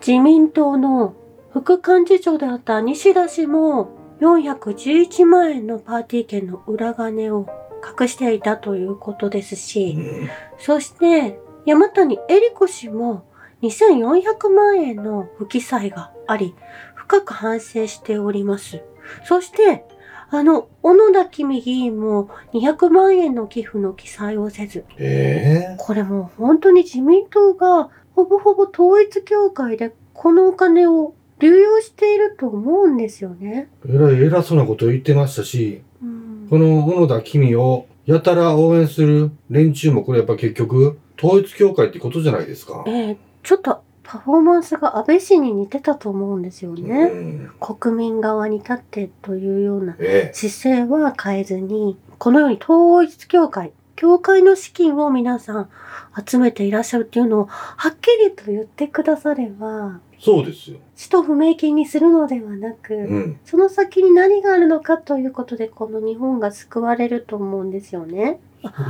自民党の副幹事長であった西田氏も411万円のパーティー券の裏金を隠していたということですし、そして山谷恵理子氏も2400万円の不記載があり、深く反省しております。そして、あの、小野田公議員も200万円の寄付の記載をせず、ええこれもう本当に自民党がほぼほぼ統一教会でこのお金を流用していると思うんですよね。えらい偉そうなことを言ってましたし、うんこの小野田君をやたら応援する連中もこれやっぱ結局、統一教会ってことじゃないですか。ええちょっとパフォーマンスが安倍氏に似てたと思うんですようね。ん国民側に立ってというようなえ姿勢は変えずに、このように統一教会、教会の資金を皆さん集めていらっしゃるっていうのをはっきりと言ってくだされば、えそうですよ。使途不明金にするのではなく、うん。その先に何があるのかということで、この日本が救われると思うんですよね。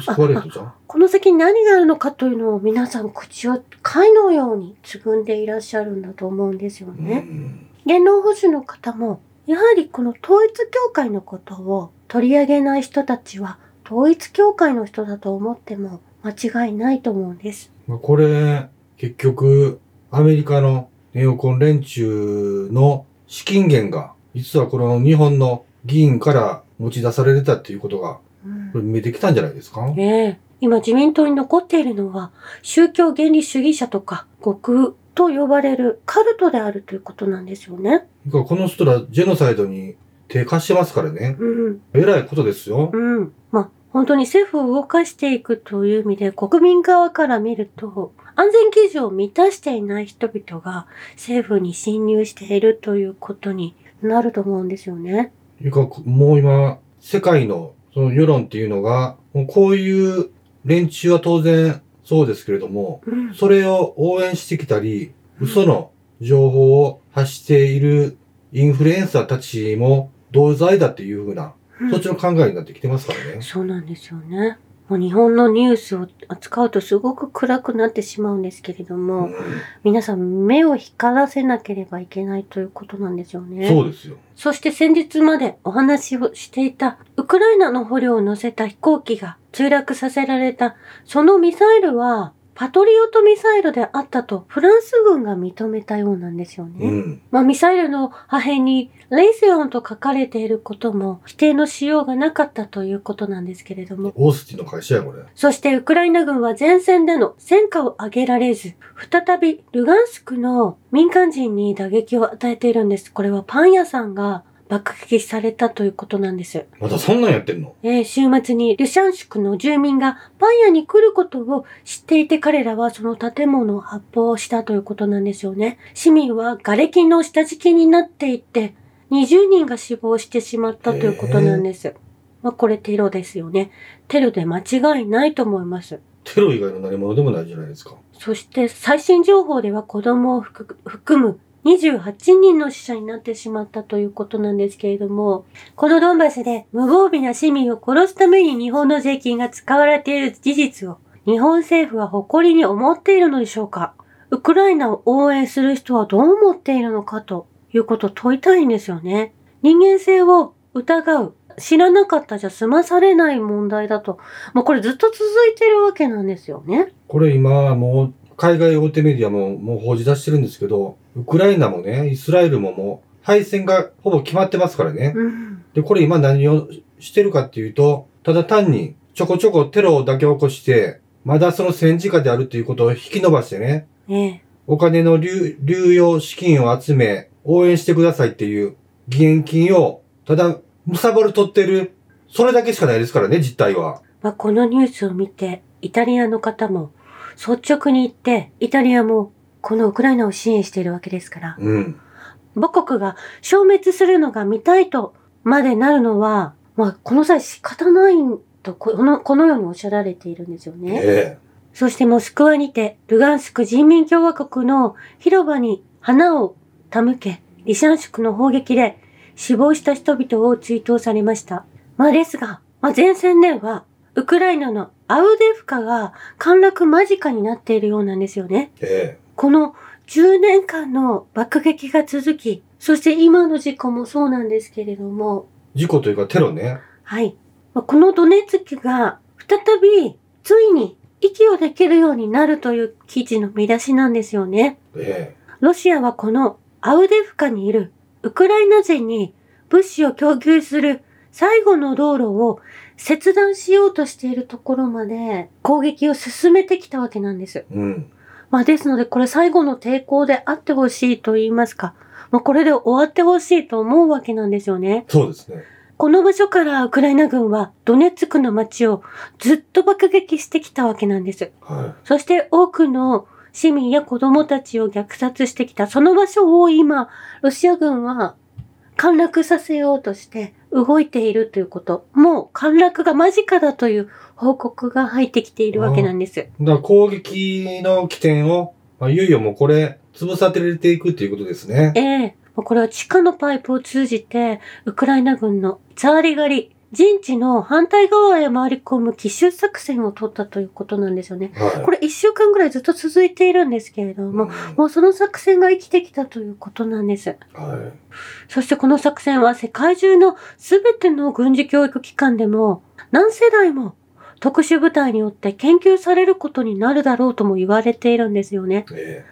救われるじゃん。この先に何があるのかというのを皆さん口を貝のようにつぐんでいらっしゃるんだと思うんですようね。ん。言論保守の方も、やはりこの統一教会のことを取り上げない人たちは、統一教会の人だと思っても間違いないと思うんです。まあ、これ、結局、アメリカのネオコン連中の資金源が、実はこの日本の議員から持ち出されてたっていうことが、うんこれ見えてきたんじゃないですか？ええ今自民党に残っているのは、宗教原理主義者とか、極右と呼ばれるカルトであるということなんですよね。この人らジェノサイドに手貸してますからね。うん。えらいことですよ。うん。まあ、本当に政府を動かしていくという意味で、国民側から見ると、安全基準を満たしていない人々が政府に侵入しているということになると思うんですよね。いうか、もう今、世界のその世論っていうのが、もうこういう連中は当然そうですけれども、うん。それを応援してきたり、嘘の情報を発しているインフルエンサーたちも同罪だっていうふうな、そっちの考えになってきてますからね。そうなんですよね。もう日本のニュースを扱うとすごく暗くなってしまうんですけれども、うん皆さん目を光らせなければいけないということなんですよね。そうですよ。そして先日までお話をしていたウクライナの捕虜を乗せた飛行機が墜落させられたそのミサイルはパトリオットミサイルであったとフランス軍が認めたようなんですよね。うん。まあ、ミサイルの破片にレイセオンと書かれていることも否定のしようがなかったということなんですけれども。オースティンの会社や、これ。そしてウクライナ軍は前線での戦果を上げられず、再びルガンスクの民間人に打撃を与えているんです。これはパン屋さんが爆撃されたということなんです。まだそんなんやってんの？えー週末にリュシャンシクの住民がパン屋に来ることを知っていて彼らはその建物を発砲したということなんですよね。市民は瓦礫の下敷きになっていて、20人が死亡してしまったということなんです。まあこれテロですよね。テロで間違いないと思います。テロ以外の何者でもないじゃないですか。そして最新情報では子供を含含む28人の死者になってしまったということなんですけれども、このドンバスで無防備な市民を殺すために日本の税金が使われている事実を日本政府は誇りに思っているのでしょうか？ウクライナを応援する人はどう思っているのかということを問いたいんですよね。人間性を疑う。知らなかったじゃ済まされない問題だと。もうこれずっと続いてるわけなんですよね。これ今もう海外大手メディアももう報じ出してるんですけど、ウクライナもね、イスラエルももう敗戦がほぼ決まってますからね。うん。で、これ今何をしてるかっていうと、ただ単にちょこちょこテロだけ起こして、まだその戦時下であるっていうことを引き伸ばしてね、ええ。お金の流流用資金を集め、応援してくださいっていう義援金を、ただ、むさぼる取ってる、それだけしかないですからね、実態は。まあ、このニュースを見て、イタリアの方も率直に言って、イタリアもこのウクライナを支援しているわけですから、うん。母国が消滅するのが見たいとまでなるのは、まあ、この際仕方ないと、この、このようにおっしゃられているんですよね。えそしてモスクワにて、ルガンスク人民共和国の広場に花を手向け、リシャンシクの砲撃で死亡した人々を追悼されました。まあですが、まあ前線では、ウクライナのアウデフカが陥落間近になっているようなんですよね。ええこの10年間の爆撃が続き、そして今の事故もそうなんですけれども、事故というかテロね。はい。まあこのドネツキが再びついに息をできるようになるという記事の見出しなんですよね。えロシアはこのアウデフカにいるウクライナ人に物資を供給する最後の道路を切断しようとしているところまで攻撃を進めてきたわけなんです。えうん。まあですのでこれ最後の抵抗であってほしいと言いますか、まあこれで終わってほしいと思うわけなんですよね。そうですね。この場所からウクライナ軍はドネツクの街をずっと爆撃してきたわけなんです。はそして多くの市民や子供たちを虐殺してきたその場所を今、ロシア軍は陥落させようとして動いているということ。もう陥落が間近だという報告が入ってきているわけなんです。い。だから攻撃の起点を、まあ、いよいよもうこれ、潰されていくっていうことですね。ええこれは地下のパイプを通じて、ウクライナ軍のザーリ狩り、陣地の反対側へ回り込む奇襲作戦を取ったということなんですよね。はい。これ一週間ぐらいずっと続いているんですけれども、うんもうその作戦が生きてきたということなんです。はそしてこの作戦は世界中のすべての軍事教育機関でも何世代も特殊部隊によって研究されることになるだろうとも言われているんですよね。い。え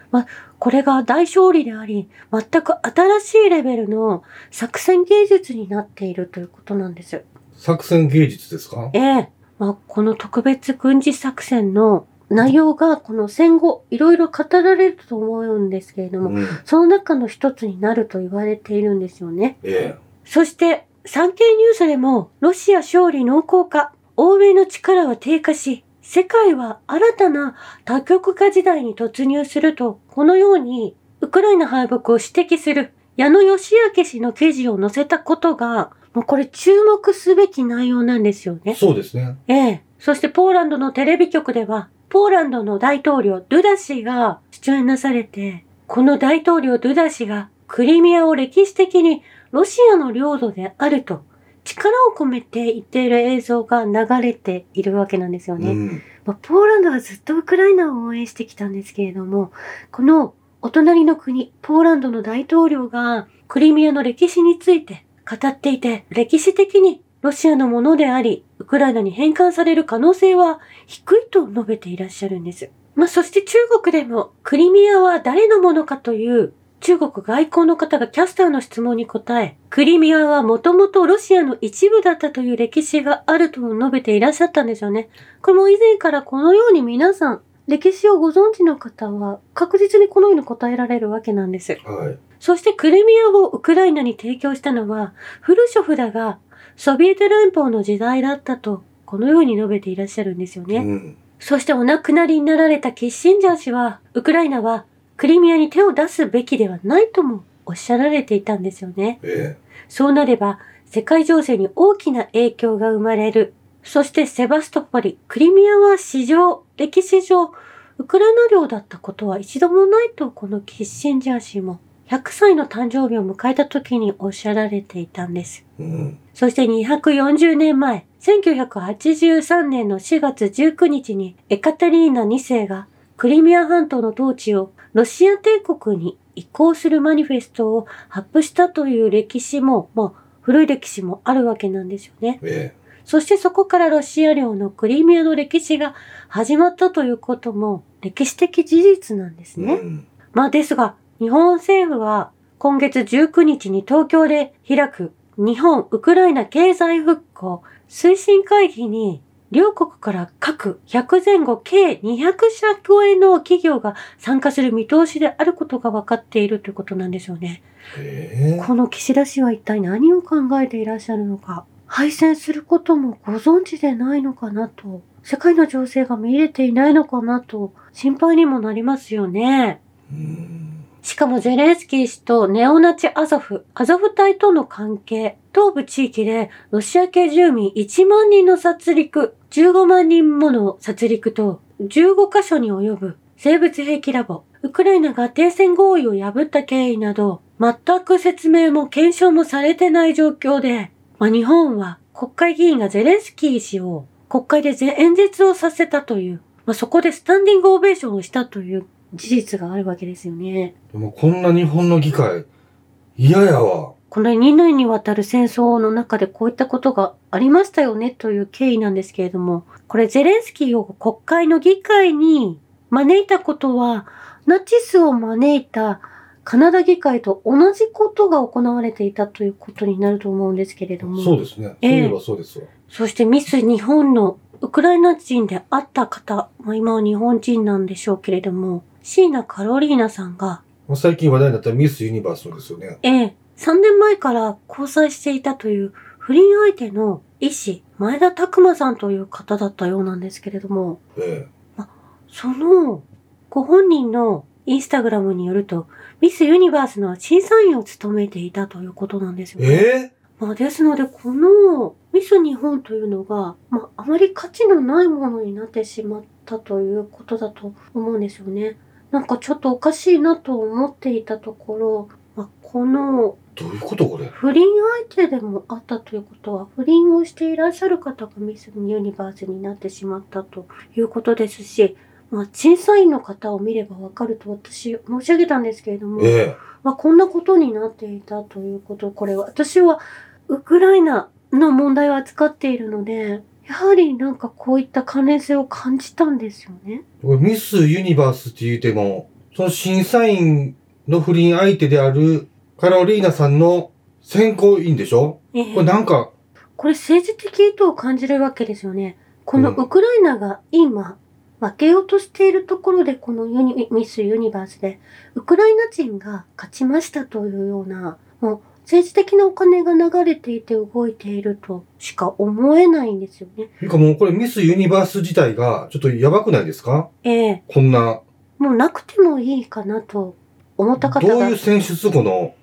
これが大勝利であり、全く新しいレベルの作戦芸術になっているということなんです。え作戦芸術ですか？ええまあ、この特別軍事作戦の内容がこの戦後いろいろ語られると思うんですけれども、うん。その中の一つになると言われているんですよね。えそして、産経ニュースでも、ロシア勝利濃厚化、欧米の力は低下し、世界は新たな多極化時代に突入すると、このように、ウクライナ敗北を指摘する矢野義明氏の記事を載せたことが、もうこれ注目すべき内容なんですよえね。そうですね。ええ。そしてポーランドのテレビ局では、ポーランドの大統領ドゥダ氏が出演なされて、この大統領ドゥダ氏がクリミアを歴史的にロシアの領土であると力を込めて言っている映像が流れているわけなんですよね。うん。まあポーランドはずっとウクライナを応援してきたんですけれども、このお隣の国、ポーランドの大統領がクリミアの歴史について語っていて、歴史的にロシアのものであり、ウクライナに返還される可能性は低いと述べていらっしゃるんです。まあ、そして中国でも、クリミアは誰のものかという中国外交の方がキャスターの質問に答え、クリミアはもともとロシアの一部だったという歴史があると述べていらっしゃったんですよね。これも以前からこのように皆さん、歴史をご存知の方は確実にこのように答えられるわけなんです。はい。そしてクリミアをウクライナに提供したのは、フルショフだが、ソビエト連邦の時代だったと、このように述べていらっしゃるんですよね。うん。そしてお亡くなりになられたキッシンジャー氏は、ウクライナはクリミアに手を出すべきではないともおっしゃられていたんですよね。えそうなれば、世界情勢に大きな影響が生まれる。そしてセバストポリ、クリミアは史上、歴史上、ウクライナ領だったことは一度もないと、このキッシンジャー氏も100歳の誕生日を迎えた時におっしゃられていたんです。えうん。そして240年前、1983年の4月19日にエカテリーナ2世がクリミア半島の統治をロシア帝国に移行するマニフェストを発布したという歴史も、まあ、古い歴史もあるわけなんですよね。えそしてそこからロシア領のクリミアの歴史が始まったということも歴史的事実なんですえね。うん。まあですが、日本政府は今月19日に東京で開く日本ウクライナ経済復興推進会議に両国から各100前後計200社超えの企業が参加する見通しであることが分かっているということなんですよね。ええこの岸田氏は一体何を考えていらっしゃるのか。敗戦することもご存知でないのかなと。世界の情勢が見れていないのかなと心配にもなりますよね。うん。しかもゼレンスキー氏とネオナチアゾフ、アゾフ隊との関係、東部地域でロシア系住民1万人の殺戮、15万人もの殺戮と15カ所に及ぶ生物兵器ラボ、ウクライナが停戦合意を破った経緯など、全く説明も検証もされてない状況で、まあ、日本は国会議員がゼレンスキー氏を国会で演説をさせたという、まあ、そこでスタンディングオベーションをしたという事実があるわけですよね。でもこんな日本の議会、嫌やわ。この2年にわたる戦争の中でこういったことがありましたよねという経緯なんですけれども、これゼレンスキーを国会の議会に招いたことは、ナチスを招いたカナダ議会と同じことが行われていたということになると思うんですけれども。そうですね。そういえばそうですわ。そしてミス日本のウクライナ人であった方、まあ、今は日本人なんでしょうけれども、椎名カロリーナさんが、最近話題になったミスユニバースですよね。ええ、3年前から交際していたという不倫相手の医師、前田拓馬さんという方だったようなんですけれども、ええ。そのご本人のインスタグラムによると、ミスユニバースの審査員を務めていたということなんですよね。ええまあ、ですので、このミス日本というのが、まあ、あまり価値のないものになってしまったということだと思うんですよね。なんかちょっとおかしいなと思っていたところ、まあ、このどういうことこれ？不倫相手でもあったということは、不倫をしていらっしゃる方がミスユニバースになってしまったということですし、まあ、審査員の方を見ればわかると私申し上げたんですけれども、ええ。まあ、こんなことになっていたということ、これ私はウクライナの問題を扱っているので、やはりなんかこういった関連性を感じたんですよね。ミスユニバースって言うても、その審査員の不倫相手であるカロリーナさんの選考委員でしょ？ええこれなんか、これ政治的意図を感じるわけですよね。このうんウクライナが今、負けようとしているところで、このユニミスユニバースで、ウクライナ人が勝ちましたというような、もう政治的なお金が流れていて動いているとしか思えないんですよね。ていうかもうこれミスユニバース自体がちょっとやばくないですか？ええこんな、もうなくてもいいかなと思った方がどういう選出この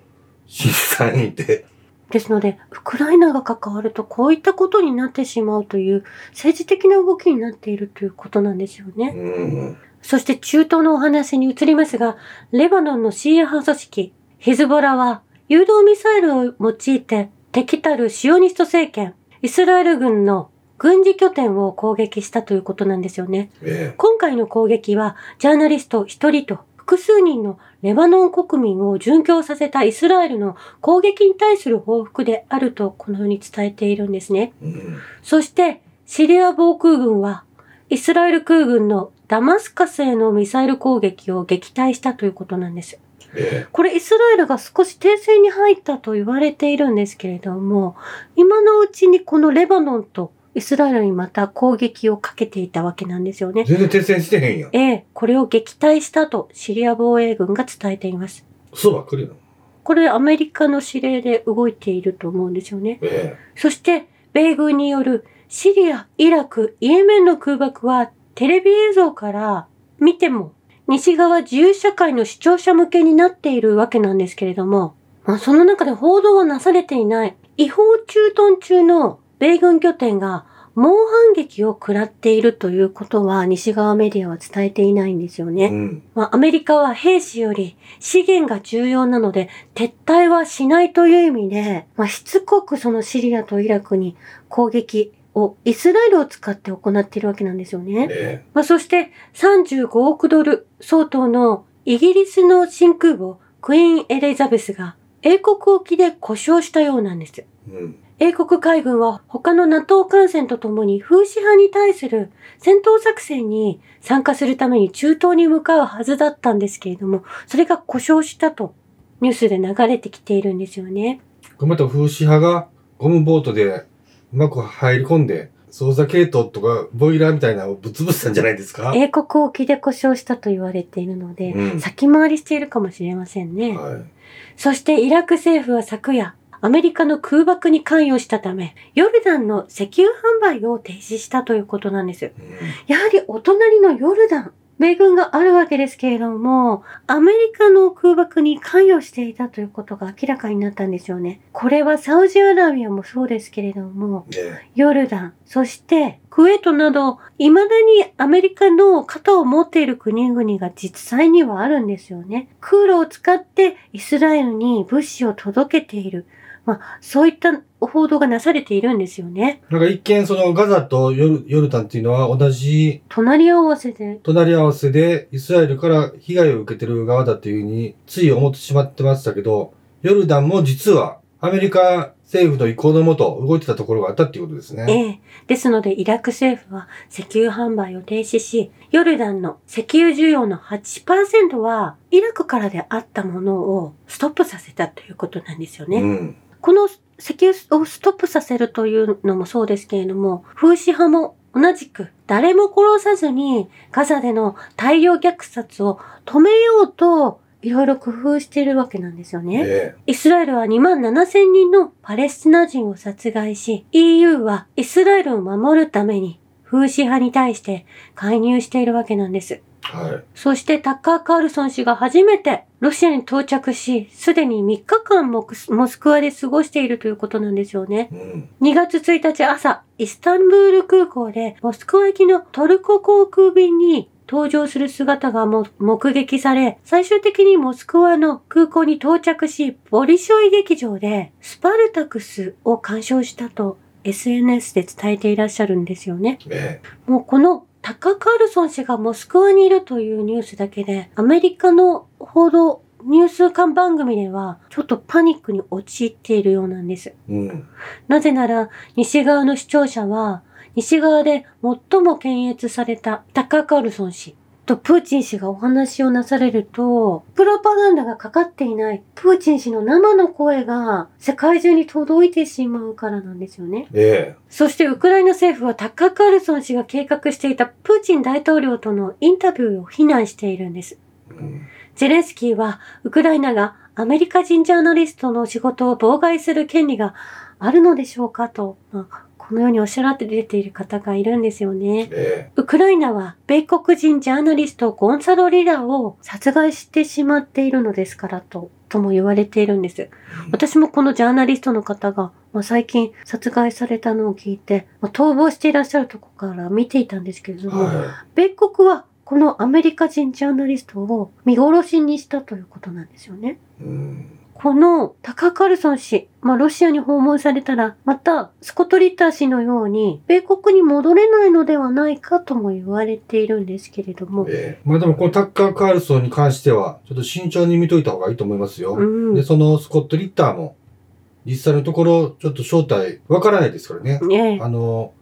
審査員って。ですので、ウクライナが関わるとこういったことになってしまうという政治的な動きになっているということなんですよね。うん。そして中東のお話に移りますが、レバノンのシーア派組織、ヒズボラは誘導ミサイルを用いて敵たるシオニスト政権、イスラエル軍の軍事拠点を攻撃したということなんですよね。え今回の攻撃は、ジャーナリスト一人と複数人のレバノン国民を殉教させたイスラエルの攻撃に対する報復であるとこのように伝えているんですね。え。うん。そして、シリア防空軍は、イスラエル空軍のダマスカスへのミサイル攻撃を撃退したということなんです。えこれイスラエルが少し訂正に入ったと言われているんですけれども、今のうちにこのレバノンとイスラエルにまた攻撃をかけていたわけなんですよねえ。。全然停戦してへんやん。ええ、これを撃退したとシリア防衛軍が伝えています。嘘ばっかりなの。これアメリカの指令で動いていると思うんですよね。えそして、米軍によるシリア、イラク、イエメンの空爆はテレビ映像から見ても西側自由社会の視聴者向けになっているわけなんですけれども、まあ、その中で報道はなされていない違法駐屯中の米軍拠点が猛反撃を食らっているということは西側メディアは伝えていないんですよえ。ね。うん。まあ、アメリカは兵士より資源が重要なので撤退はしないという意味で、まあ、しつこくそのシリアとイラクに攻撃をイスラエルを使って行っているわけなんですよね。えまあ、そして35億ドル相当のイギリスの真空母クイーン・エリザベスが英国沖で故障したようなんです。え。うん。英国海軍は他の NATO 艦船とともに風刺派に対する戦闘作戦に参加するために中東に向かうはずだったんですけれども、それが故障したとニュースで流れてきているんですよね。また風刺派がゴムボートでうまく入り込んで、操作系統とかボイラーみたいなのをぶつぶしたんじゃないですか？英国沖で故障したと言われているので、うん先回りしているかもしれませんね。はい。そしてイラク政府は昨夜、アメリカの空爆に関与したため、ヨルダンの石油販売を停止したということなんです。うんやはりお隣のヨルダン、米軍があるわけですけれども、アメリカの空爆に関与していたということが明らかになったんですよね。これはサウジアラビアもそうですけれども、ねヨルダン、そしてクウェートなど、未だにアメリカの肩を持っている国々が実際にはあるんですよね。空路を使ってイスラエルに物資を届けている。まあ、そういった報道がなされているんですよね。なんか一見そのガザとヨルヨルダンっていうのは同じ隣り合わせで。隣り合わせでイスラエルから被害を受けてる側だっていうふうについ思ってしまってましたけど、ヨルダンも実はアメリカ政府の意向のもと動いてたところがあったっていうことですね。ええ。ですので、イラク政府は石油販売を停止し、ヨルダンの石油需要の8%は、イラクからであったものをストップさせたということなんですよね。うん。この石油をストップさせるというのもそうですけれども、風刺派も同じく誰も殺さずにガザでの大量虐殺を止めようといろいろ工夫しているわけなんですよね。えイスラエルは2万7千人のパレスチナ人を殺害し、EU はイスラエルを守るために風刺派に対して介入しているわけなんです。えはい。そしてタッカー・カールソン氏が初めてロシアに到着し、すでに3日間もモスクワで過ごしているということなんですよね。うん。2月1日朝、イスタンブール空港でモスクワ行きのトルコ航空便に登場する姿がも目撃され、最終的にモスクワの空港に到着し、ボリショイ劇場でスパルタクスを鑑賞したと SNS で伝えていらっしゃるんですよね。えもうこのタカ・カールソン氏がモスクワにいるというニュースだけで、アメリカの報道、ニュース間番組では、ちょっとパニックに陥っているようなんです。えうん。なぜなら、西側の視聴者は、西側で最も検閲されたタカ・カールソン氏とプーチン氏がお話をなされると、プロパガンダがかかっていないプーチン氏の生の声が世界中に届いてしまうからなんですよね。えそしてウクライナ政府はタッカー・カールソン氏が計画していたプーチン大統領とのインタビューを非難しているんです。えうん。ゼレンスキーはウクライナがアメリカ人ジャーナリストの仕事を妨害する権利があるのでしょうかと、まあこのようにおっしゃられて出ている方がいるんですよね。えウクライナは米国人ジャーナリストゴンサロ・リラを殺害してしまっているのですからと、とも言われているんです。私もこのジャーナリストの方が、まあ、最近殺害されたのを聞いて、まあ、逃亡していらっしゃるとこから見ていたんですけれえども、は米国はこのアメリカ人ジャーナリストを見殺しにしたということなんですよね。い。うん。このタカ・カルソン氏、まあ、ロシアに訪問されたら、またスコット・リッター氏のように、米国に戻れないのではないかとも言われているんですけれども、ええまあでもこのタッカー・カールソンに関しては、ちょっと慎重に見といた方がいいと思いますよ。うんで、そのスコット・リッターも、実際のところ、ちょっと正体、わからないですからね。ねあの、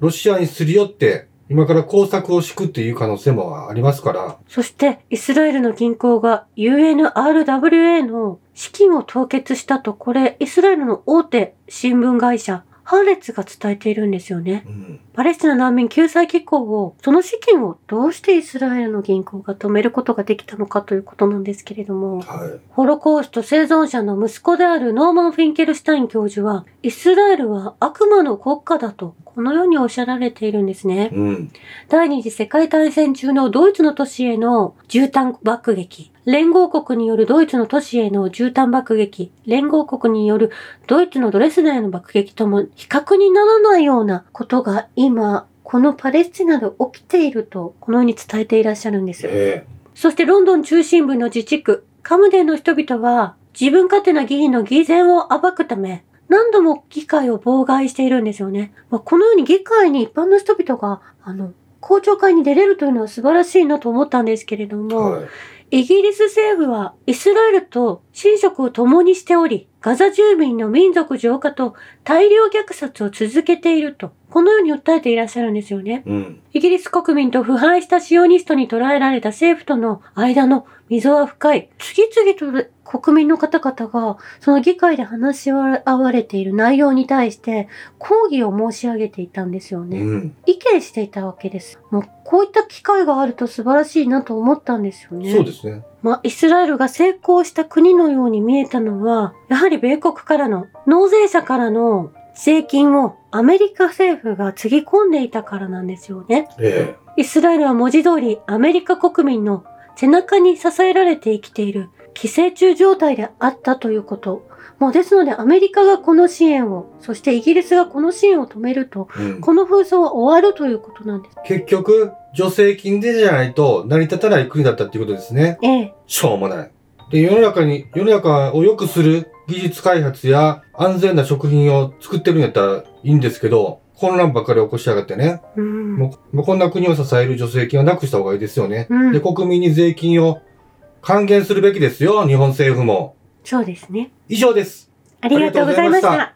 ロシアにすり寄って、今から工作を敷くっていう可能性もありますから、そして、イスラエルの銀行が UNRWA の資金を凍結したと、これ、イスラエルの大手新聞会社、ハーレッツが伝えているんですよね。うん。パレスチナ難民救済機構を、その資金をどうしてイスラエルの銀行が止めることができたのかということなんですけれども、はい。ホロコースト生存者の息子であるノーマン・フィンケルシュタイン教授は、イスラエルは悪魔の国家だと、このようにおっしゃられているんですね。うん。第二次世界大戦中のドイツの都市への絨毯爆撃、連合国によるドイツの都市への絨毯爆撃、連合国によるドイツのドレスデンへの爆撃とも比較にならないようなことが今、このパレスチナで起きていると、このように伝えていらっしゃるんです。えそしてロンドン中心部の自治区、カムデンの人々は自分勝手な議員の偽善を暴くため、何度も議会を妨害しているんですよね。まあ、このように議会に一般の人々が、あの、公聴会に出れるというのは素晴らしいなと思ったんですけれどえも、はい。イギリス政府はイスラエルと寝食を共にしており、ガザ住民の民族浄化と大量虐殺を続けていると、このように訴えていらっしゃるんですよね。うん。イギリス国民と腐敗したシオニストに捉えられた政府との間の溝は深い。次々と国民の方々が、その議会で話し合われている内容に対して、抗議を申し上げていたんですようね。ん。意見していたわけです。もう、こういった機会があると素晴らしいなと思ったんですよね。そうですね。まあ、イスラエルが成功した国のように見えたのは、やはり米国からの、納税者からの税金をアメリカ政府がつぎ込んでいたからなんですよね。えイスラエルは文字通りアメリカ国民の背中に支えられて生きている寄生虫状態であったということ。もうですのでアメリカがこの支援を、そしてイギリスがこの支援を止めると、えうん。この紛争は終わるということなんです。結局、助成金でじゃないと成り立たない国だったっていうことですね。ええ、しょうもない。で、世の中に、世の中を良くする技術開発や安全な食品を作ってるんやったらいいんですけど、混乱ばっかり起こしやがってね。うん。もうこんな国を支える助成金はなくした方がいいですよね。うんで、国民に税金を還元するべきですよ、日本政府も。そうですね。以上です。ありがとうございました。